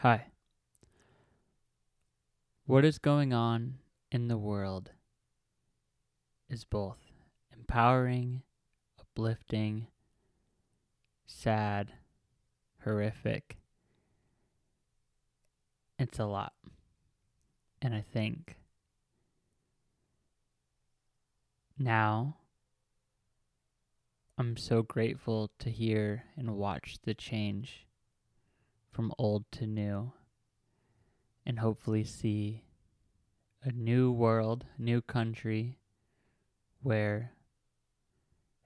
Hi. What is going on in the world is both empowering, uplifting, sad, horrific. It's a lot. And I think now I'm so grateful to hear and watch the change from old to new and hopefully see a new world, new country where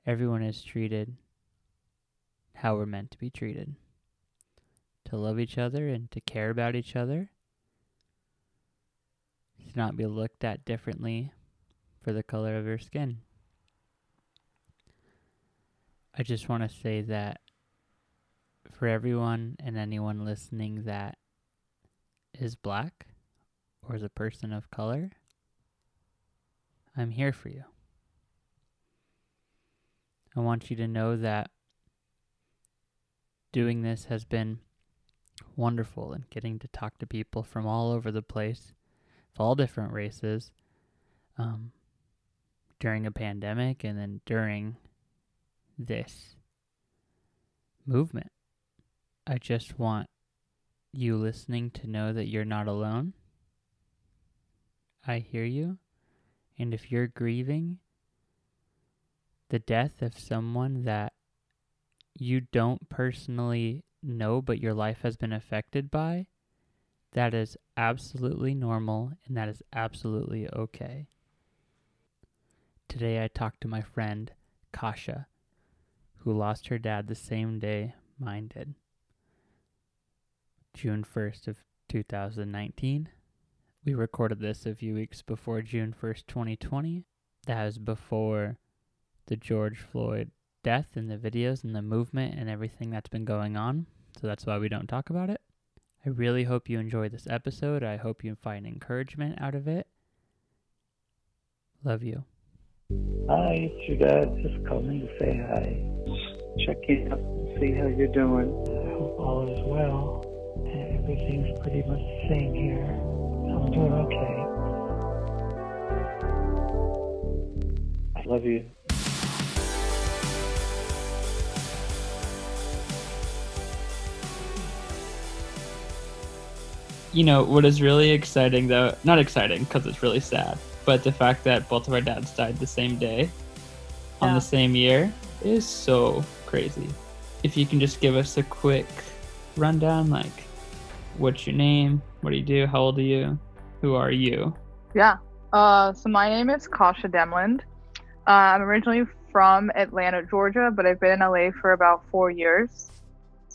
everyone is treated how we're meant to be treated. To love each other and to care about each other. To not be looked at differently for the color of your skin. I just want to say that for everyone and anyone listening that is black or is a person of color, I'm here for you. I want you to know that doing this has been wonderful and getting to talk to people from all over the place, of all different races, um, during a pandemic and then during this movement. I just want you listening to know that you're not alone. I hear you. And if you're grieving the death of someone that you don't personally know but your life has been affected by, that is absolutely normal and that is absolutely okay. Today I talked to my friend Casha, who lost her dad the same day mine did. June 1st of 2019. We recorded this a few weeks before June 1st, 2020. That was before the George Floyd death and the videos and the movement and everything that's been going on. So that's why we don't talk about it. I really hope you enjoy this episode. I hope you find encouragement out of it. Love you. Hi, it's your dad. Just calling to say hi. Check in see how you're doing. I hope all is well. Everything's pretty much the same here. I'm doing okay. I love you. You know, what is really exciting though, not exciting because it's really sad, but the fact that both of our dads died the same day on Yeah. the same year is so crazy. If you can just give us a quick rundown, like what's your name? What do you do? How old are you? Who are you? Yeah. Uh, so my name is Casha Doemland. Uh, I'm originally from Atlanta, Georgia, but I've been in LA for about four years.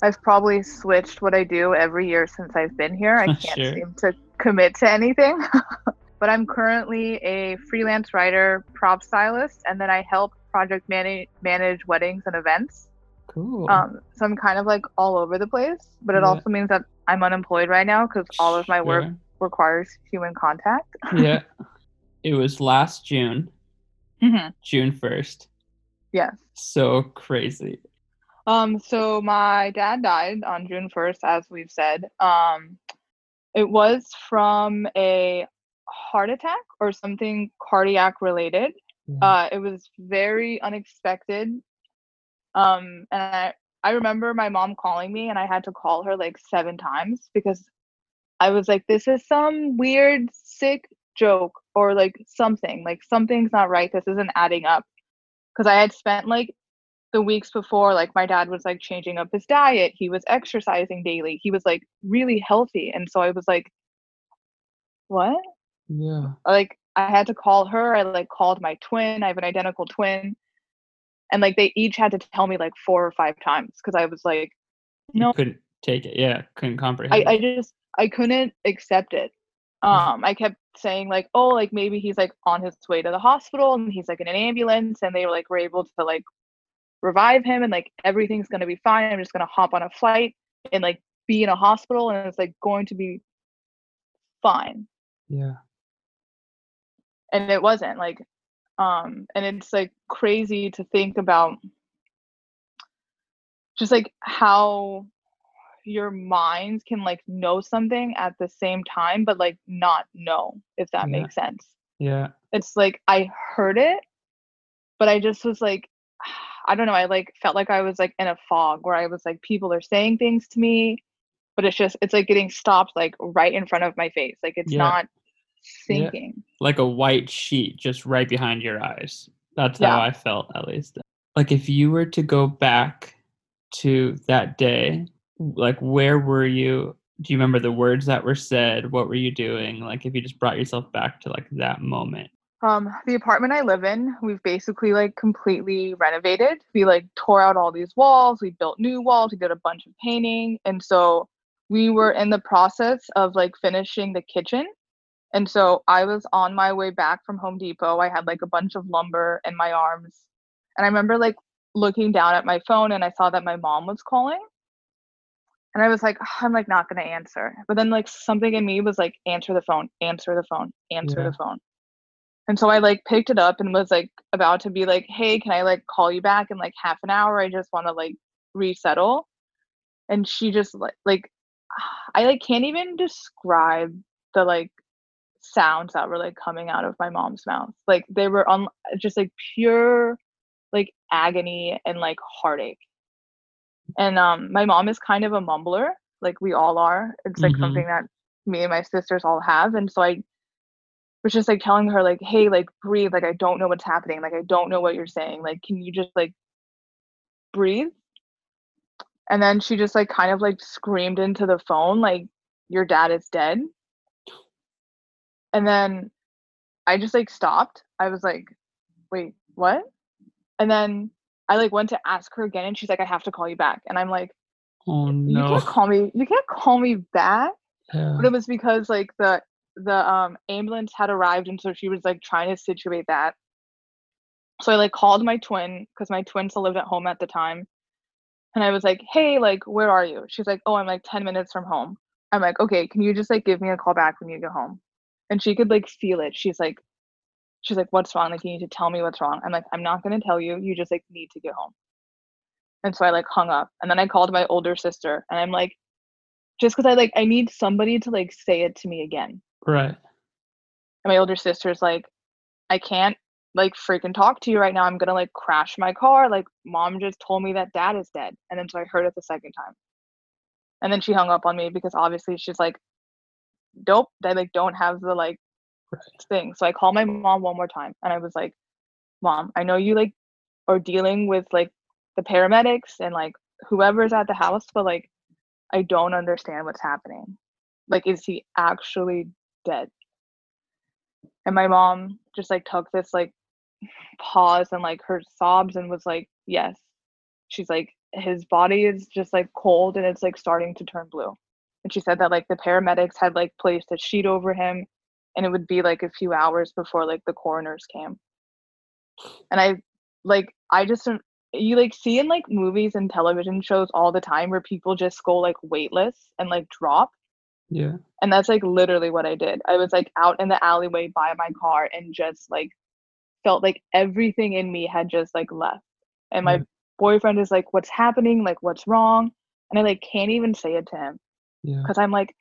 I've probably switched what I do every year since I've been here. I can't Sure. seem to commit to anything. but I'm currently a freelance writer, prop stylist, and then I help project manage manage weddings and events. Cool. Um, so I'm kind of like all over the place, but it Yeah. also means that I'm unemployed right now because all of my work Sure. requires human contact. yeah. It was last June, Mhm. June 1st. Yes. So crazy. Um, so my dad died on June 1st, as we've said. Um, it was from a heart attack or something cardiac related. Yeah. Uh, it was very unexpected. Um, and I, I remember my mom calling me and I had to call her like seven times because I was like, this is some weird, sick joke or like something, like something's not right. This isn't adding up. Because I had spent like the weeks before, like my dad was like changing up his diet. He was exercising daily. He was like really healthy. And so I was like, what? yeah. like I had to call her. I like called my twin. I have an identical twin. And like they each had to tell me like four or five times because I was like, You no, couldn't take it. Yeah. Couldn't comprehend. I it. just I couldn't accept it. Um, I kept saying like, oh, like maybe he's like on his way to the hospital and he's like in an ambulance and they were like were able to like revive him and like everything's gonna be fine. I'm just gonna hop on a flight and like be in a hospital and it's like going to be fine. yeah. and it wasn't like um and it's like crazy to think about just like how your minds can like know something at the same time but like not know if that Yeah. makes sense Yeah. it's like i heard it but i just was like i don't know i like felt like i was like in a fog where i was like people are saying things to me but it's just it's like getting stopped like right in front of my face like it's Yeah. not Yeah. like a white sheet just right behind your eyes. That's Yeah. how I felt at least. Like if you were to go back to that day, like where were you? Do you remember the words that were said? What were you doing? Like if you just brought yourself back to like that moment. Um, the apartment I live in, we've basically like completely renovated. We like tore out all these walls, we built new walls, we did a bunch of painting. And so we were in the process of like finishing the kitchen. And so I was on my way back from Home Depot. I had like a bunch of lumber in my arms. And I remember like looking down at my phone and I saw that my mom was calling. And I was like, "Ugh, I'm like not gonna answer. But then like something in me was like, answer the phone, answer the phone, answer Yeah. the phone. And so I like picked it up and was like about to be like, hey, can I like call you back in like half an hour? I just want to like resettle. And she just like like I like can't even describe the like sounds that were like coming out of my mom's mouth. Like they were on just like pure like agony and like heartache. And um my mom is kind of a mumbler, like we all are. It's like Mhm. something that me and my sisters all have. And so I was just like telling her like hey like breathe like i don't know what's happening like i don't know what you're saying like can you just like breathe and then she just like kind of like screamed into the phone like your dad is dead and then i just like stopped. I was like wait what? And then i like went to ask her again and she's like i have to call you back. And i'm like Oh you can't call me you can't call me back? Yeah. but it was because like the the um ambulance had arrived and so she was like trying to situate that. So i like called my twin because my twin still lived at home at the time. And i was like hey like where are you? She's like oh i'm like 10 minutes from home. I'm like okay can you just like give me a call back when you get home and she could like feel it she's like she's like what's wrong like you need to tell me what's wrong i'm like i'm not going to tell you you just like need to get home and so i like hung up and then i called my older sister and i'm like just because i like i need somebody to like say it to me again Right. and my older sister's like, I can't like freaking talk to you right now. I'm gonna like crash my car. Like mom just told me that dad is dead. And then so I heard it the second time. And then she hung up on me because obviously she's like, Dope, they like don't have the like Right. thing. So I called my mom one more time and I was like, Mom, I know you like are dealing with like the paramedics and like whoever's at the house, but like I don't understand what's happening. Like, is he actually dead? And my mom just like took this like pause and like her sobs and was like, Yes. She's like, his body is just like cold and it's like starting to turn blue. And she said that like the paramedics had like placed a sheet over him and it would be like a few hours before like the coroners came. And I like I just you like see in like movies and television shows all the time where people just go like weightless and like drop Yeah. and that's like literally what I did. I was like out in the alleyway by my car and just like felt like everything in me had just like left. And my Mm. boyfriend is like, What's happening? Like, what's wrong? And I like can't even say it to him Yeah. because I'm like,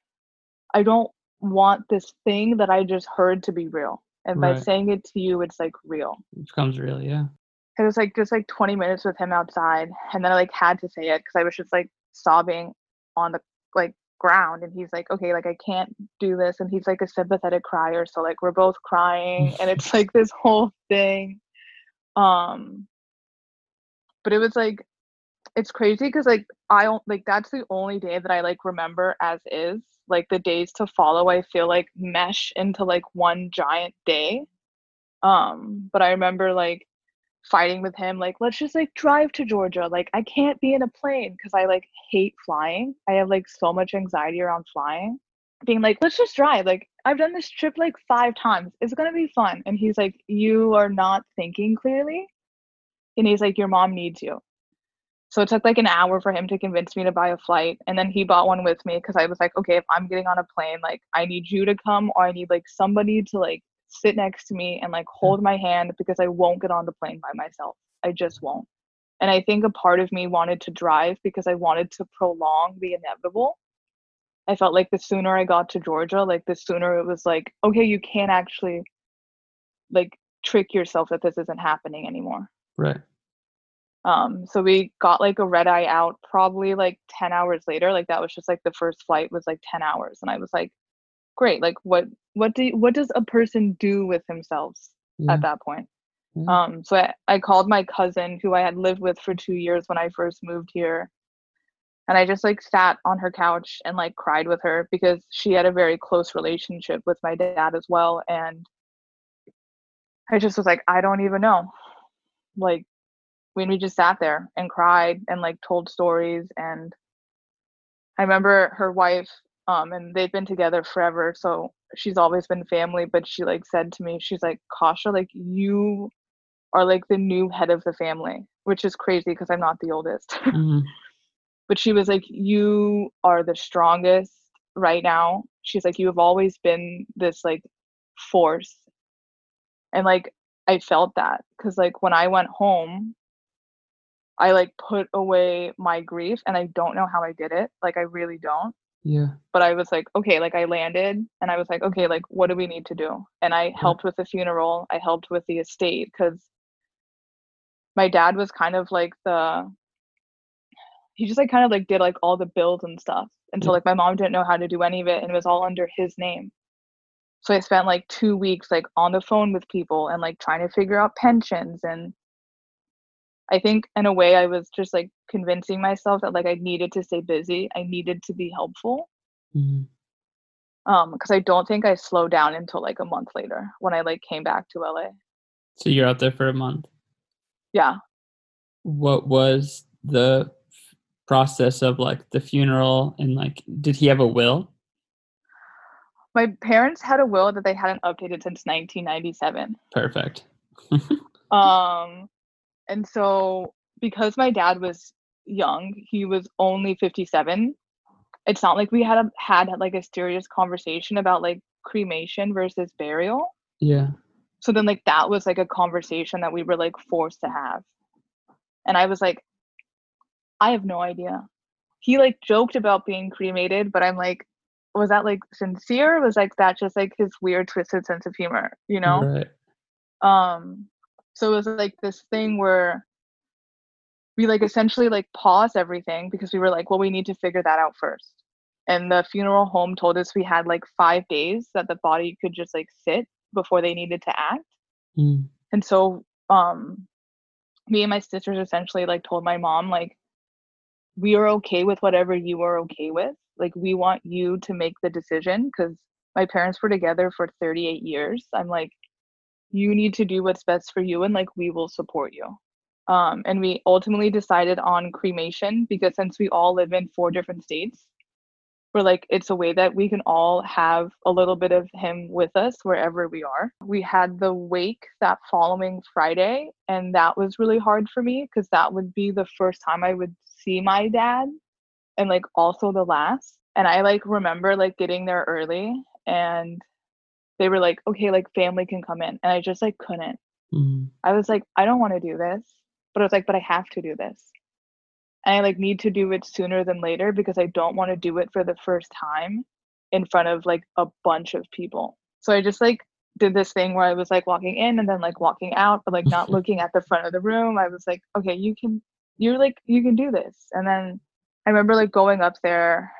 I don't want this thing that I just heard to be real. And by Right. saying it to you, it's like real. It becomes real. Yeah. It was like just like 20 minutes with him outside. And then I like had to say it because I was just like sobbing on the like ground. And he's like, okay, like I can't do this. And he's like a sympathetic crier. So like we're both crying and it's like this whole thing. Um, but it was like, it's crazy because like I don't like that's the only day that I like remember as is. Like the days to follow, I feel like mesh into like one giant day. Um, but I remember like fighting with him like let's just like drive to georgia like i can't be in a plane because i like hate flying i have like so much anxiety around flying being like let's just drive like i've done this trip like five times it's gonna be fun and he's like you are not thinking clearly and he's like your mom needs you so it took like an hour for him to convince me to buy a flight and then he bought one with me because i was like okay if i'm getting on a plane like i need you to come or i need like somebody to like sit next to me and like hold my hand because I won't get on the plane by myself. I just won't. and I think a part of me wanted to drive because I wanted to prolong the inevitable. I felt like the sooner I got to Georgia, like the sooner it was like, okay, you can't actually like trick yourself that this isn't happening anymore. Right. Um, so we got like a red eye out probably like 10 hours later. Like that was just like the first flight was like 10 hours. And I was like, great, like what what do you, what does a person do with themselves Yeah. at that point? Yeah. Um, so I, I called my cousin who I had lived with for two years when I first moved here. And I just like sat on her couch and like cried with her because she had a very close relationship with my dad as well. And I just was like, I don't even know. Like, when we just sat there and cried and like told stories. And I remember her wife, um, and they've been together forever. So she's always been family. But she like said to me, she's like, Casha, like, you are like the new head of the family, which is crazy because I'm not the oldest. Mhm. but she was like, You are the strongest right now. She's like, You have always been this like force. And like, I felt that because like when I went home, I like put away my grief and I don't know how I did it. Like, I really don't. Yeah. But I was like, okay, like I landed and I was like, okay, like what do we need to do? And I helped with the funeral, I helped with the estate because my dad was kind of like the he just like kind of like did like all the bills and stuff until Yeah. like my mom didn't know how to do any of it and it was all under his name so i spent like two weeks like on the phone with people and like trying to figure out pensions and i think in a way i was just like convincing myself that like i needed to stay busy i needed to be helpful Mhm. um because i don't think i slowed down until like a month later when i like came back to la So you're out there for a month. yeah What was the process of like the funeral and like did he have a will? my parents had a will that they hadn't updated since 1997 Perfect. um and so because my dad was young he was only 57 it's not like we had a, had like a serious conversation about like cremation versus burial. Yeah. so then like that was like a conversation that we were like forced to have. And i was like i have no idea. He like joked about being cremated but i'm like was that like sincere? Was like that just like his weird twisted sense of humor you know? Right. um so it was like this thing where we like essentially like paused everything because we were like well we need to figure that out first. And the funeral home told us we had like five days that the body could just like sit before they needed to act. Mm. and so um me and my sisters essentially like told my mom like we are okay with whatever you are okay with. Like we want you to make the decision because my parents were together for 38 years. I'm like you need to do what's best for you and like we will support you. Um and we ultimately decided on cremation because since we all live in four different states we're like it's a way that we can all have a little bit of him with us wherever we are. We had the wake that following friday and that was really hard for me because that would be the first time i would see my dad and like also the last. And i like remember like getting there early and they were like okay like family can come in and i just like couldn't Mm. I was like, I don't want to do this. But I was like, but I have to do this. And I like need to do it sooner than later because I don't want to do it for the first time in front of like a bunch of people. So I just like did this thing where I was like walking in and then like walking out, but like not looking at the front of the room. I was like, okay, you can, you're like, you can do this. And then I remember like going up there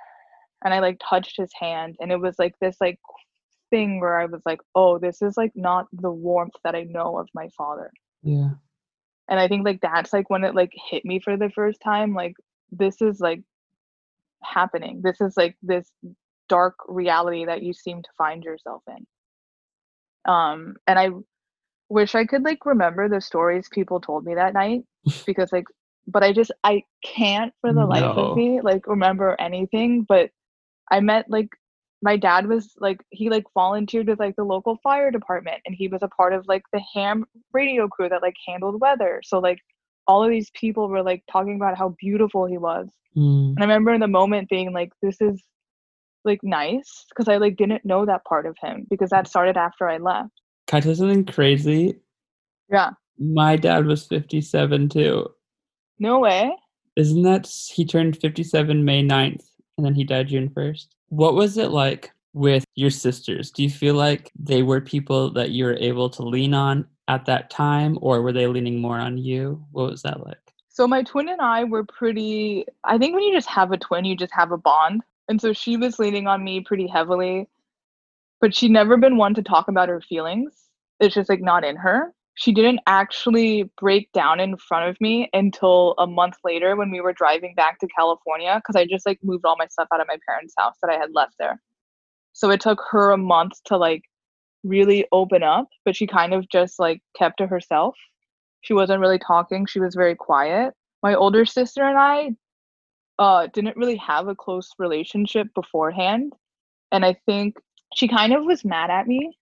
and I like touched his hand and it was like this like thing where I was like, oh, this is like not the warmth that I know of my father. Yeah. And I think like that's like when it like hit me for the first time, like this is like happening. This is like this dark reality that you seem to find yourself in. Um and I wish I could like remember the stories people told me that night because like but I just I can't for the life of me like remember anything but I met like my dad was like he like volunteered with like the local fire department and he was a part of like the ham radio crew that like handled weather so like all of these people were like talking about how beautiful he was Mm. and i remember in the moment being like this is like nice because i like didn't know that part of him because that started after i left Can I tell something crazy? yeah My dad was 57 too. No way. Isn't that he turned 57 May 9th and then he died June 1st? What was it like with your sisters? Do you feel like they were people that you were able to lean on at that time or were they leaning more on you? What was that like? So my twin and I were pretty I think when you just have a twin, you just have a bond. And so she was leaning on me pretty heavily. But she'd never been one to talk about her feelings. It's just like not in her. She didn't actually break down in front of me until a month later when we were driving back to California because I just like moved all my stuff out of my parents' house that I had left there. So it took her a month to like really open up, but she kind of just like kept to herself. She wasn't really talking, she was very quiet. My older sister and I uh didn't really have a close relationship beforehand, and I think she kind of was mad at me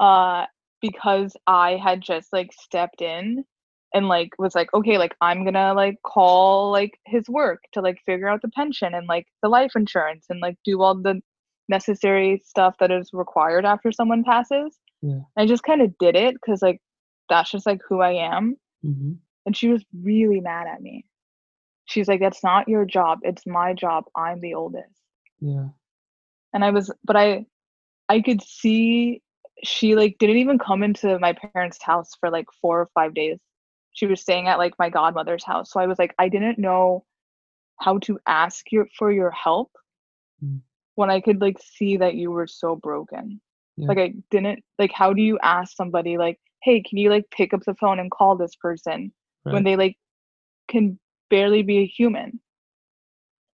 uh because I had just like stepped in and like was like okay like I'm to like call like his work to like figure out the pension and like the life insurance and like do all the necessary stuff that is required after someone passes. Yeah. I just kind of did it cuz like that's just like who I am hmm and she was really mad at me. She's like that's not your job, it's my job. I'm the oldest Yeah. and I was but I I could see she like didn't even come into my parents' house for like 4 or 5 days. She was staying at like my godmother's house. So I was like I didn't know how to ask your for your help Mm. when I could like see that you were so broken. Yeah. Like I didn't like how do you ask somebody like, "Hey, can you like pick up the phone and call this person?" when they like can barely be a human.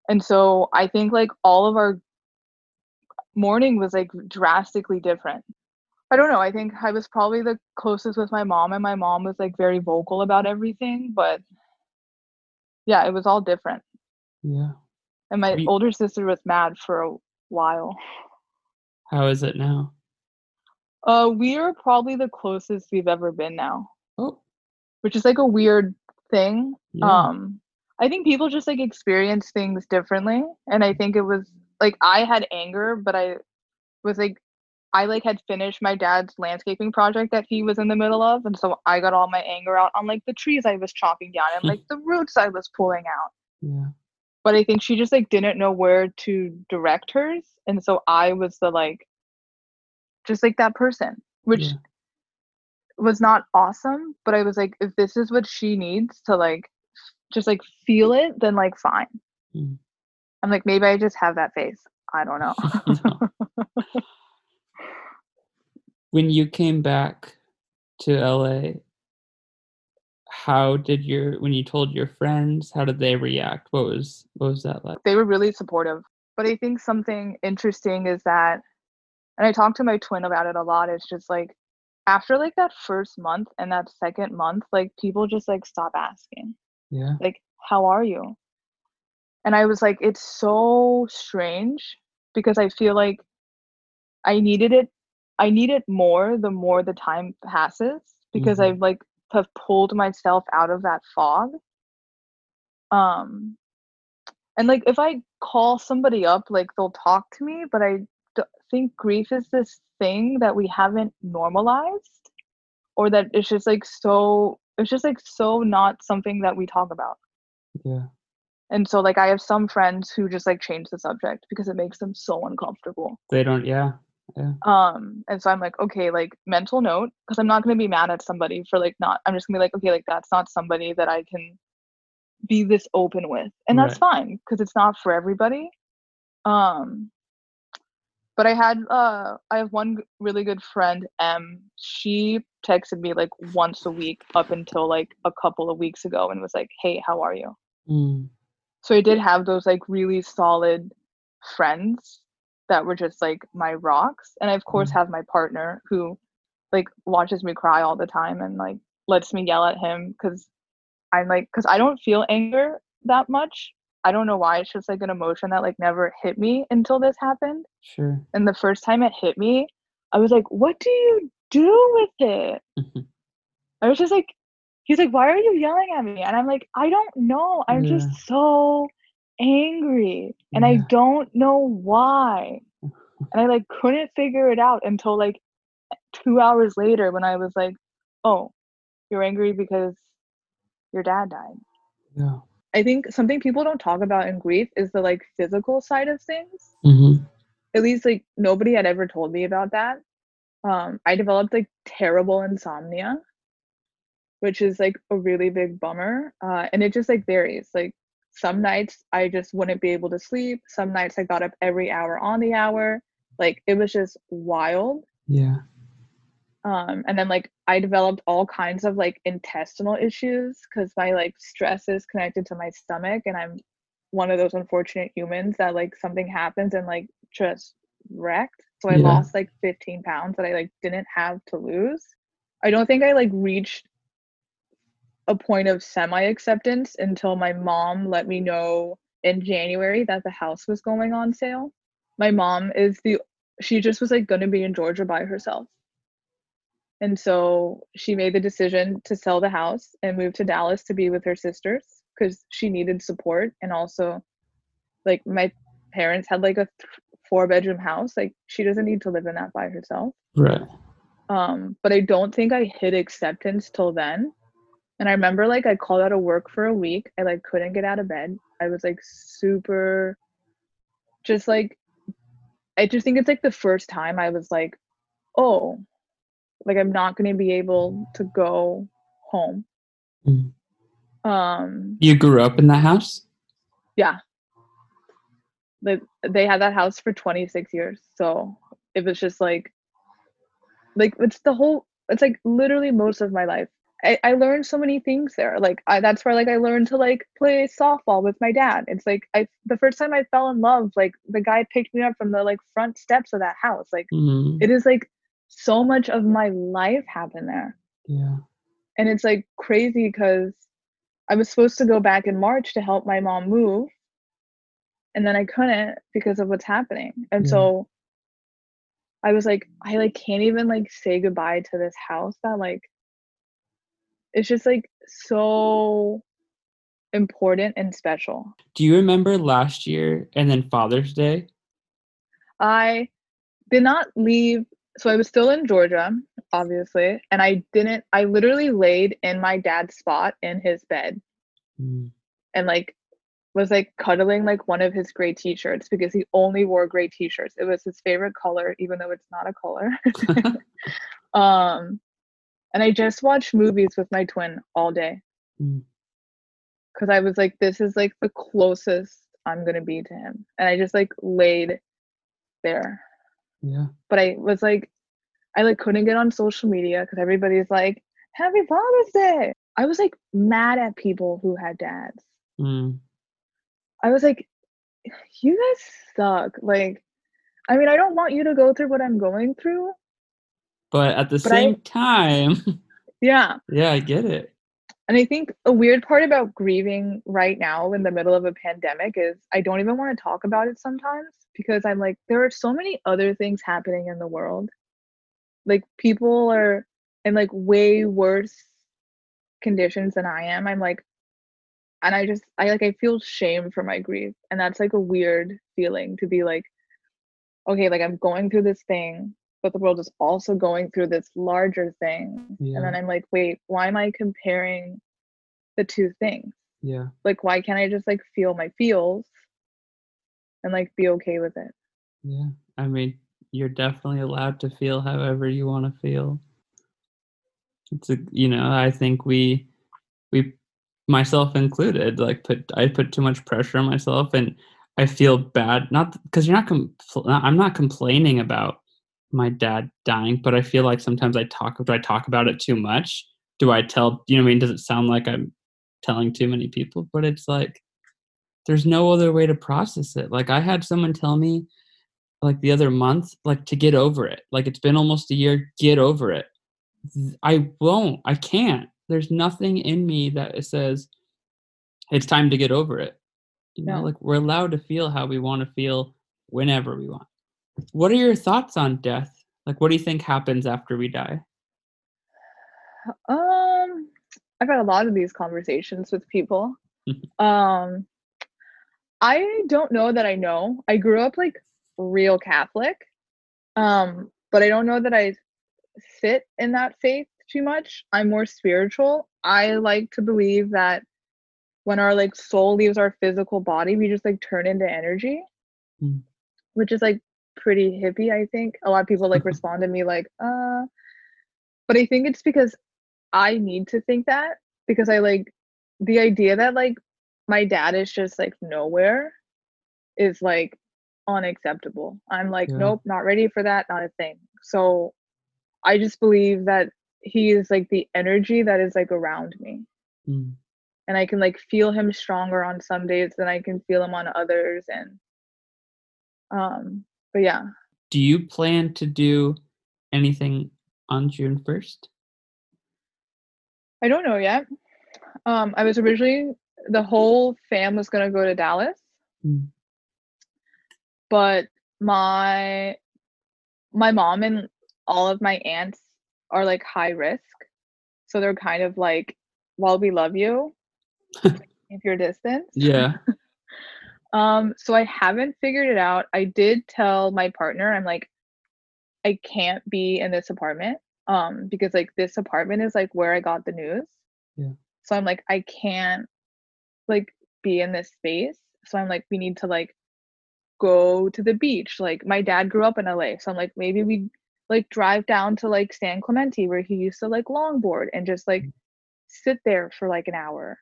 And so I think like all of our mourning was like drastically different. I don't know. I think I was probably the closest with my mom, and my mom was like very vocal about everything. But yeah, it was all different. Yeah. And my We- older sister was mad for a while. How is it now? Uh, we are probably the closest we've ever been now, Oh, which is like a weird thing. yeah. Um, I think people just like experience things differently, and I think it was like I had anger, but I was like I like had finished my dad's landscaping project that he was in the middle of, and so I got all my anger out on like the trees I was chopping down and like the roots I was pulling out. yeah. But I think she just like didn't know where to direct hers, and so I was the like just like that person, which Yeah. was not awesome, but I was like if this is what she needs to like just like feel it, then like fine. Mm. I'm like maybe I just have that face. I don't know. When you came back to LA, how did your when you told your friends, how did they react? What was what was that like? they were really supportive. But I think something interesting is that, and I talked to my twin about it a lot. It's just like after like that first month and that second month, like people just like stop asking, Yeah. like, how are you? And I was like, it's so strange because I feel like I needed it. I need it more the more the time passes because Mhm. I've like have pulled myself out of that fog. Um, and like if I call somebody up, like they'll talk to me, but I d- think grief is this thing that we haven't normalized, or that it's just like so. It's just like so not something that we talk about. Yeah. And so like I have some friends who just like change the subject because it makes them so uncomfortable. They don't yeah. Yeah. Um and so I'm like, okay, like mental note because I'm not going to be mad at somebody for like not I'm just going to be like, okay, like that's not somebody that I can be this open with. And that's fine because it's not for everybody. Um but I had uh I have one really good friend, M. She texted me like once a week up until like a couple of weeks ago and was like, "Hey, how are you?" Mm. so i did have those like really solid friends that were just like my rocks and i of course Mm. have my partner who like watches me cry all the time and like lets me yell at him because i'm like because i don't feel anger that much i don't know why it's just like an emotion that like never hit me until this happened Sure. and the first time it hit me i was like what do you do with it I was just like, he's like, why are you yelling at me? And I'm like, I don't know. I'm Yeah. just so angry and I don't know why. And I like couldn't figure it out until like two hours later when I was like, oh, you're angry because your dad died. Yeah. I think something people don't talk about in grief is the like physical side of things. Mm-hmm. At least like nobody had ever told me about that. Um, I developed like terrible insomnia, which is like a really big bummer. Uh, and it just like varies. Like some nights I just wouldn't be able to sleep. Some nights I got up every hour on the hour. Like it was just wild. Yeah. Um, and then like I developed all kinds of like intestinal issues because my like stress is connected to my stomach, and I'm one of those unfortunate humans that like something happens and like just wrecked. So I Yeah. lost like 15 pounds that I like didn't have to lose. I don't think I like reached a point of semi acceptance until my mom let me know in January that the house was going on sale. My mom is the she just was like going to be in Georgia by herself. And so she made the decision to sell the house and move to Dallas to be with her sisters because she needed support and also like my parents had like a th- four bedroom house like she doesn't need to live in that by herself Right. um but i don't think i hit acceptance till then and i remember like i called out of work for a week i like couldn't get out of bed i was like super just like i just think it's like the first time i was like oh like i'm not going to be able to go home Mm. um You grew up in that house? Yeah. They, they had that house for 26 years so it was just like like it's the whole it's like literally most of my life I, I learned so many things there like I, that's where like i learned to like play softball with my dad it's like i the first time i fell in love like the guy picked me up from the like front steps of that house like Mm. it is like so much of my life happened there Yeah. and it's like crazy because I was supposed to go back in March to help my mom move, and then I couldn't because of what's happening. And Yeah. so I was like, I like can't even like say goodbye to this house that like it's just like so important and special. Do you remember last year and then Father's Day? I did not leave. So I was still in Georgia, obviously, and I didn't. I literally laid in my dad's spot in his bed Mm. and like was like cuddling like one of his gray t-shirts because he only wore gray t-shirts. It was his favorite color, even though it's not a color. um, and I just watched movies with my twin all day Mm. because I was like, this is like the closest I'm gonna be to him, and I just like laid there. Yeah. But I was like, I like couldn't get on social media because everybody's like, Happy Father's Day. I was like mad at people who had dads. Mm. I was like, you guys suck. Like, I mean, I don't want you to go through what I'm going through. But at the But I- same time, Yeah. yeah, I get it. And I think a weird part about grieving right now in the middle of a pandemic is I don't even want to talk about it sometimes because I'm like, there are so many other things happening in the world. Like, people are in like way worse conditions than I am. I'm like, and I just, I like, I feel shame for my grief. And that's like a weird feeling to be like, okay, like I'm going through this thing, but the world is also going through this larger thing. Yeah. And then I'm like, wait, why am I comparing the two things? Yeah. Like, why can't I just like feel my feels and like be okay with it? Yeah. I mean, you're definitely allowed to feel however you want to feel. It's a, you know, I think we, we, myself included, like put, I put too much pressure on myself and I feel bad. Not because you're not, compl- I'm not complaining about my dad dying, but I feel like sometimes I talk, do I talk about it too much? Do I tell, you know, what I mean, does it sound like I'm telling too many people? But it's like, there's no other way to process it. Like I had someone tell me, like the other month, like to get over it. Like it's been almost a year, get over it. I won't. I can't. There's nothing in me that says it's time to get over it. You know, Yeah. like we're allowed to feel how we want to feel whenever we want. What are your thoughts on death? Like what do you think happens after we die? Um, I've had a lot of these conversations with people. um, I don't know that I know. I grew up like real Catholic, um, but I don't know that I fit in that faith too much. I'm more spiritual. I like to believe that when our like soul leaves our physical body, we just like turn into energy, Mm. which is like pretty hippie, I think. A lot of people like respond to me like, uh, but I think it's because I need to think that because I like the idea that like my dad is just like nowhere is like unacceptable. I'm like, Yeah. nope, not ready for that, not a thing. So I just believe that he is like the energy that is like around me. Mm. And I can like feel him stronger on some days than I can feel him on others. And um, but yeah. Do you plan to do anything on June 1st? I don't know yet. Um, I was originally the whole fam was gonna go to Dallas, Mm. but my my mom and all of my aunts are like high risk, so they're kind of like, "While we love you, if you're distant." Yeah. Um, so I haven't figured it out. I did tell my partner, I'm like, I can't be in this apartment. Um, because like this apartment is like where I got the news. Yeah. So I'm like, I can't like be in this space. So I'm like, we need to like go to the beach. Like my dad grew up in LA. So I'm like, maybe we like drive down to like San Clemente where he used to like longboard and just like sit there for like an hour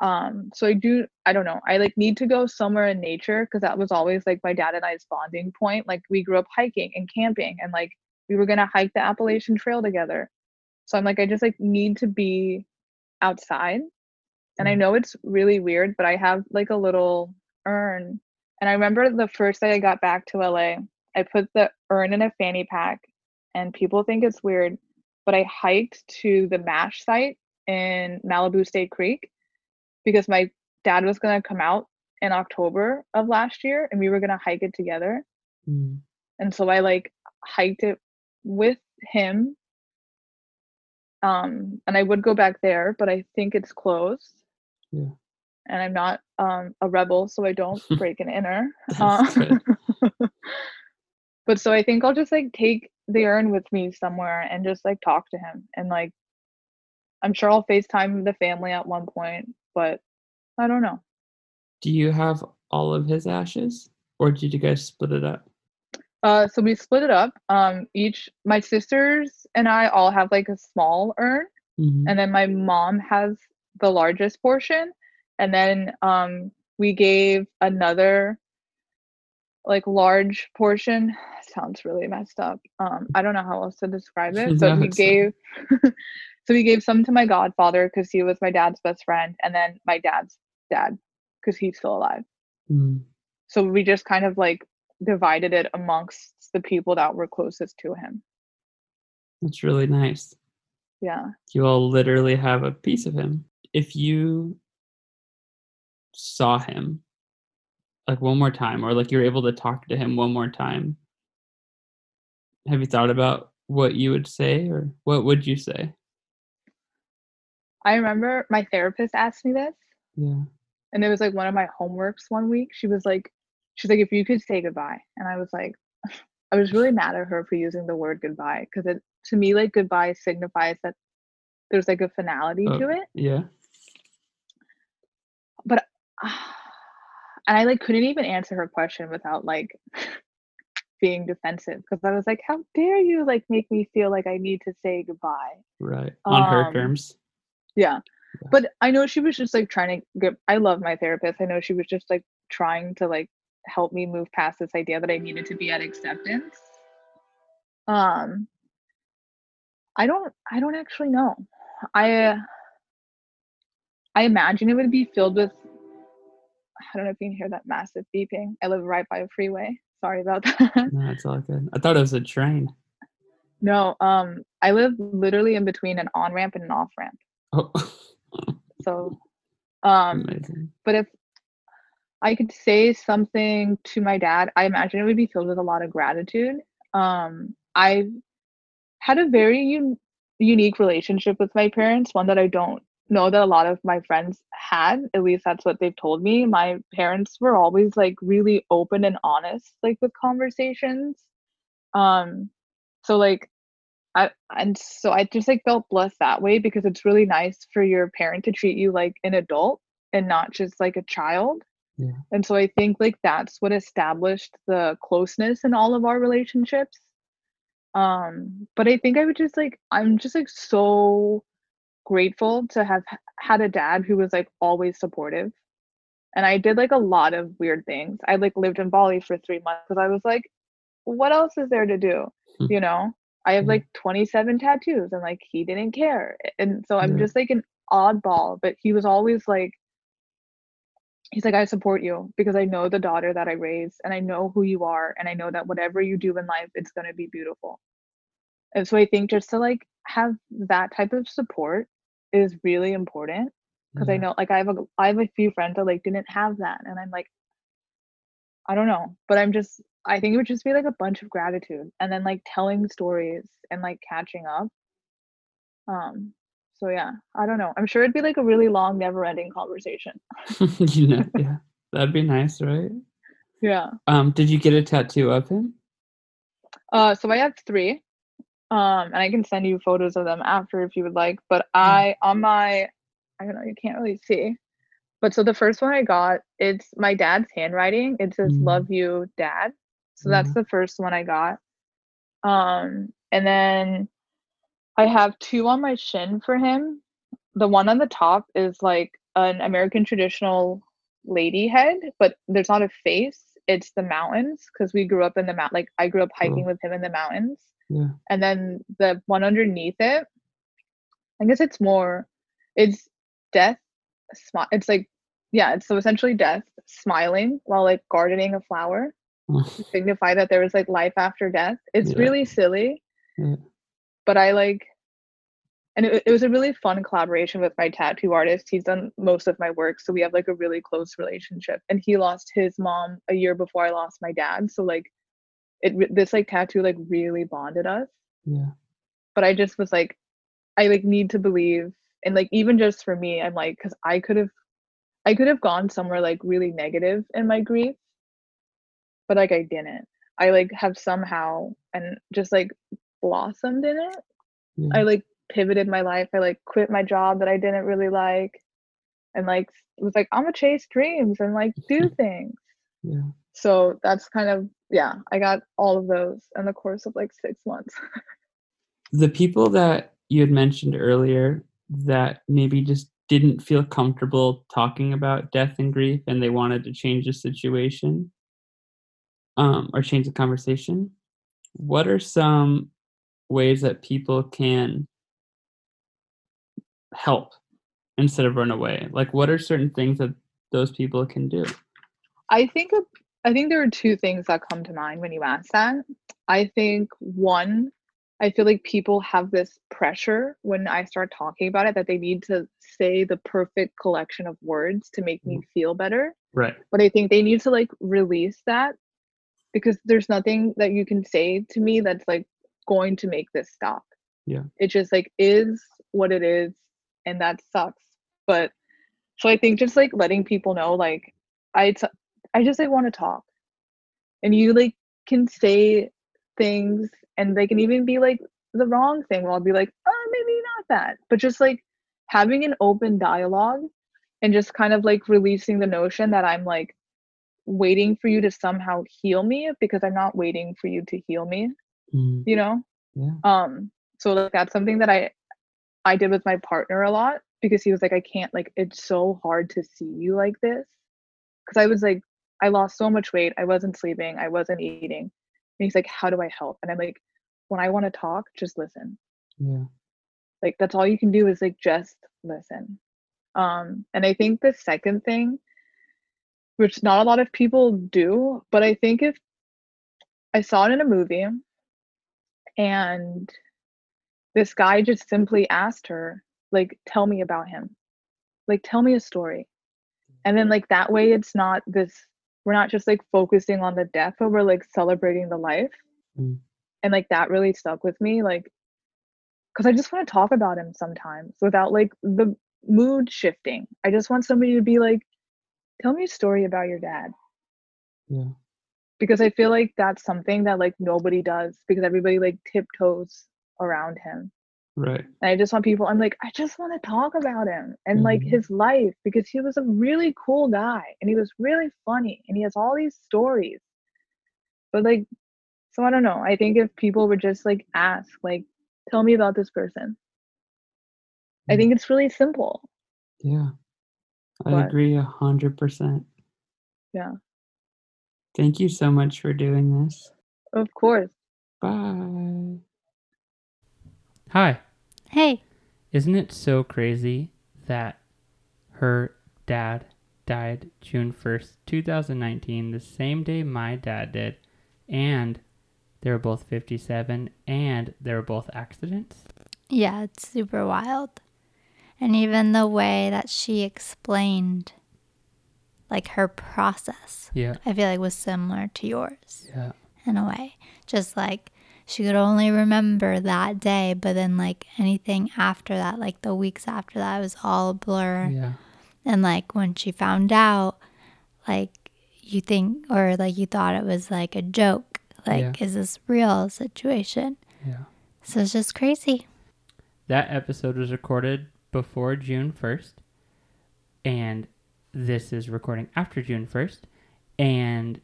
um so i do i don't know i like need to go somewhere in nature because that was always like my dad and i's bonding point like we grew up hiking and camping and like we were gonna hike the appalachian trail together so i'm like i just like need to be outside and i Mm. know it's really weird but i have like a little urn and i remember the first day i got back to la i put the urn in a fanny pack and people think it's weird but i hiked to the mash site in malibu state creek because my dad was going to come out in October of last year and we were going to hike it together. Mm. And so I like hiked it with him. Um and I would go back there, but I think it's closed. Yeah. And I'm not um a rebel, so I don't break an inner. Uh, but so I think I'll just like take the urn with me somewhere and just like talk to him and like I'm sure I'll FaceTime the family at one point, but I don't know. Do you have all of his ashes or did you guys split it up? Uh, so we split it up. Um, each my sisters and I all have like a small urn, Mhm. and then my mom has the largest portion, and then um we gave another like large portion. Sounds really messed up. Um, I don't know how else to describe it, So we gave. so we gave some to my godfather because he was my dad's best friend, and then my dad's dad because he's still alive. Mm. So we just kind of like divided it amongst the people that were closest to him. That's really nice. Yeah. You all literally have a piece of him. If you saw him like one more time or like you're able to talk to him one more time, have you thought about what you would say or what would you say? I remember my therapist asked me this, Yeah. and it was like one of my homeworks one week. She was like, she's like, if you could say goodbye. And I was like, I was really mad at her for using the word goodbye because it to me like goodbye signifies that there's like a finality Oh. to it. Yeah. But and I like couldn't even answer her question without like being defensive because I was like, how dare you like make me feel like I need to say goodbye. Right. On her Um, terms. Yeah. Yeah. But I know she was just like trying to get I love my therapist. I know she was just like trying to like help me move past this idea that I needed to be at acceptance. Um I don't I don't actually know. I uh, I imagine it would be filled with I don't know if you can hear that massive beeping. I live right by a freeway. Sorry about that. No, it's all good. I thought it was a train. no, um I live literally in between an on-ramp and an off-ramp. Oh, So um amazing. but if I could say something to my dad, I imagine it would be filled with a lot of gratitude. Um, I had a very un- unique relationship with my parents, one that I don't know that a lot of my friends had. At least that's what they've told me. My parents were always like really open and honest, like with conversations. Um, so like I and so I just like felt blessed that way because it's really nice for your parent to treat you like an adult and not just like a child. Yeah. And so I think like that's what established the closeness in all of our relationships. Um, but I think I would just like I'm just like so grateful to have had a dad who was like always supportive. And I did like a lot of weird things. I like lived in Bali for three months because I was like, what else is there to do? Hmm. You know? I have mm-hmm. like 27 tattoos and like he didn't care. And so I'm Yeah. just like an oddball, but he was always like he's like I support you because I know the daughter that I raised and I know who you are and I know that whatever you do in life it's going to be beautiful. And so I think just to like have that type of support is really important because I mm-hmm. know like I have a I have a few friends that like didn't have that and I'm like I don't know, but I'm just I think it would just be like a bunch of gratitude and then like telling stories and like catching up. Um so yeah, I don't know. I'm sure it'd be like a really long never-ending conversation. you know, yeah. That'd be nice, right? Yeah. Um, did you get a tattoo of him? Uh so I have 3. Um and I can send you photos of them after if you would like, but I on my I don't know, you can't really see. But so the first one I got, it's my dad's handwriting. It says Mm. love you, dad. So that's the first one I got. Um and then I have two on my shin for him. The one on the top is like an American traditional lady head, but there's not a face. It's the mountains because we grew up in the mount. Like I grew up hiking Cool. with him in the mountains. Yeah. And then the one underneath it, I guess it's more, it's death. Smi- it's like, yeah, it's so essentially death smiling while like gardening a flower to signify that there was like life after death. It's Yeah. really silly Yeah. but I like, and it, it was a really fun collaboration with my tattoo artist. He's done most of my work, so we have like a really close relationship. And he lost his mom a year before I lost my dad, so like, it this like tattoo like really bonded us. yeah. But I just was like, I like need to believe, and like even just for me, I'm like, because I could have, I could have gone somewhere like really negative in my grief, but like I didn't. I like have somehow and just like blossomed in it. Yeah. I like pivoted my life. I like quit my job that I didn't really like and like was like I'm gonna chase dreams and like do things. yeah. So that's kind of yeah, I got all of those in the course of like 6 months. The people that you had mentioned earlier that maybe just didn't feel comfortable talking about death and grief and they wanted to change the situation um, or change the conversation, what are some ways that people can help instead of run away? Like, what are certain things that those people can do? I think I think there are two things that come to mind when you ask that. I think one, I feel like people have this pressure when I start talking about it that they need to say the perfect collection of words to make me mm-hmm. feel better. Right. But I think they need to like release that because there's nothing that you can say to me that's like going to make this stop. Yeah. It just like is what it is and that sucks. But so I think just like letting people know like I t- I just like want to talk. And you like can say things and they can even be like the wrong thing. Well, I'll be like, oh, maybe not that. But just like having an open dialogue and just kind of like releasing the notion that I'm like waiting for you to somehow heal me because I'm not waiting for you to heal me, Mm, you know? yeah. Um, so like that's something that I I did with my partner a lot because he was like, I can't like it's so hard to see you like this. Cause I was like, I lost so much weight, I wasn't sleeping, I wasn't eating. And he's like, How do I help? And I'm like, when I want to talk, just listen. Yeah. Like that's all you can do is like just listen. Um, and I think the second thing, which not a lot of people do, but I think if I saw it in a movie and this guy just simply asked her, like, tell me about him. Like, tell me a story. And then, like, that way it's not this, we're not just like focusing on the death, but we're like celebrating the life. Mm. And like, that really stuck with me. Like, because I just want to talk about him sometimes without like the mood shifting. I just want somebody to be like, tell me a story about your dad. Yeah. Because I feel like that's something that like nobody does because everybody like tiptoes around him. Right. And I just want people, I'm like, I just want to talk about him and like Mhm. his life because he was a really cool guy and he was really funny and he has all these stories. But like, so I don't know. I think if people would just like ask, like, tell me about this person, I Mm. think it's really simple. Yeah. I But- agree a hundred percent. Yeah. Thank you so much for doing this. Of course. Bye. Hi. Hey, Isn't it so crazy that her dad died June 1st, 2019, the same day my dad did, and they were both 57 and they were both accidents? yeah, it's super wild. And even the way that she explained like her process, Yeah. I feel like was similar to yours Yeah. in a way. Just like she could only remember that day, but then like anything after that, like the weeks after that, it was all a blur. Yeah. And like when she found out, like you think, or like you thought it was like a joke. Like, is this real situation? Yeah. So it's just crazy. That episode was recorded before June 1st, and this is recording after June 1st. And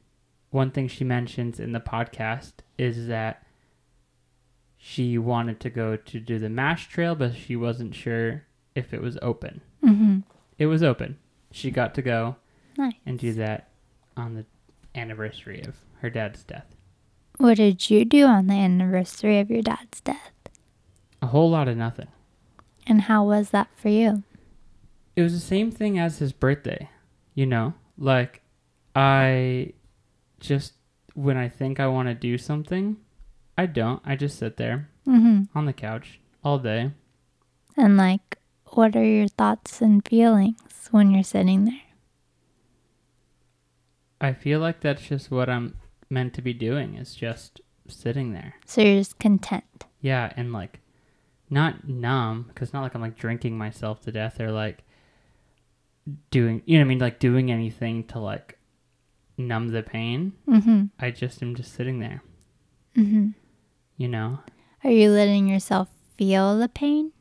one thing she mentions in the podcast is that she wanted to go to do the MASH trail, but she wasn't sure if it was open. Mm-hmm. It was open. She got to go Nice. and do that on the anniversary of her dad's death. What did you do on the anniversary of your dad's death? A whole lot of nothing. And how was that for you? it was the same thing as his birthday, you know? Like, I just, when I think I want to do something, I don't. I just sit there Mm-hmm. on the couch all day. And like, what are your thoughts and feelings when you're sitting there? I feel like that's just what I'm meant to be doing, is just sitting there. So you're just content. Yeah, and like, not numb, because not like I'm like drinking myself to death or like doing, you know what I mean? Like doing anything to like numb the pain. Mm-hmm. I just am just sitting there, Mm-hmm. You know? Are you letting yourself feel the pain?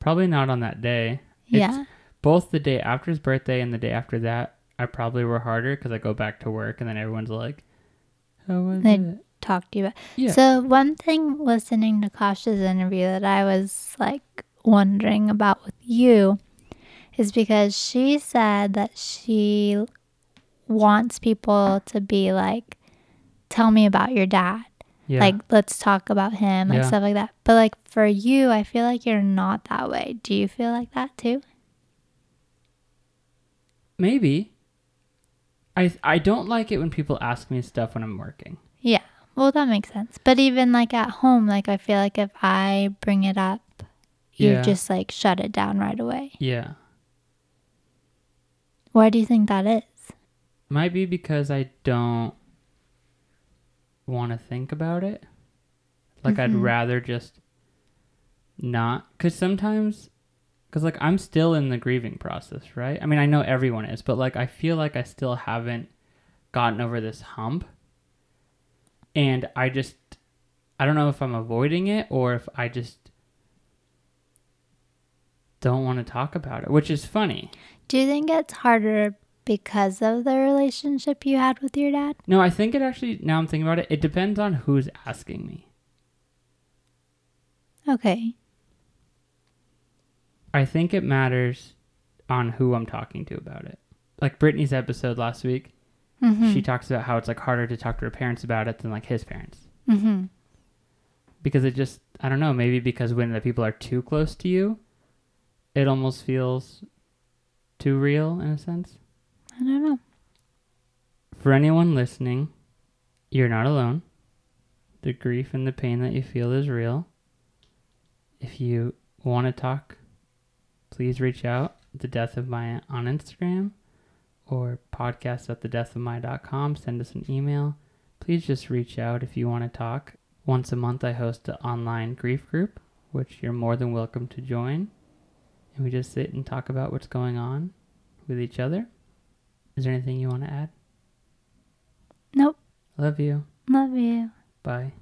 Probably not on that day. yeah. Both the day after his birthday and the day after that, I probably were harder because I go back to work and then everyone's like, "How was They- it?" Talk to you about. Yeah. So one thing listening to Casha's interview that I was like wondering about with you is because she said that she wants people to be like, tell me about your dad. Yeah. Like, let's talk about him, like Yeah. stuff like that. But like for you, I feel like you're not that way. Do you feel like that too? maybe. I I don't like it when people ask me stuff when I'm working. Yeah. Well, that makes sense. But even like at home, like I feel like if I bring it up, you Yeah. just like shut it down right away. Yeah. Why do you think that is? Might be because I don't want to think about it. Like I'd Mhm. rather just not cuz sometimes cuz like I'm still in the grieving process, right? I mean, I know everyone is, but like I feel like I still haven't gotten over this hump. And I just I don't know if I'm avoiding it or if I just don't want to talk about it, which is funny. Do you think it's harder because of the relationship you had with your dad? No, I think it actually, now I'm thinking about it, it depends on who's asking me. Okay. I think it matters on who I'm talking to about it. Like Brittany's episode last week, Mm-hmm. she talks about how it's like harder to talk to her parents about it than like his parents. mm-hmm. Because it just, I don't know, maybe because when the people are too close to you, it almost feels too real in a sense. I don't know. For anyone listening, you're not alone. The grief and the pain that you feel is real. If you want to talk, please reach out. The Death of Maya on Instagram or podcast at thedeathofmaya.com. Send us an email. Please just reach out if you want to talk. Once a month, I host an online grief group, which you're more than welcome to join. And we just sit and talk about what's going on with each other. Is there anything you want to add? Nope. Love you. Love you. Bye.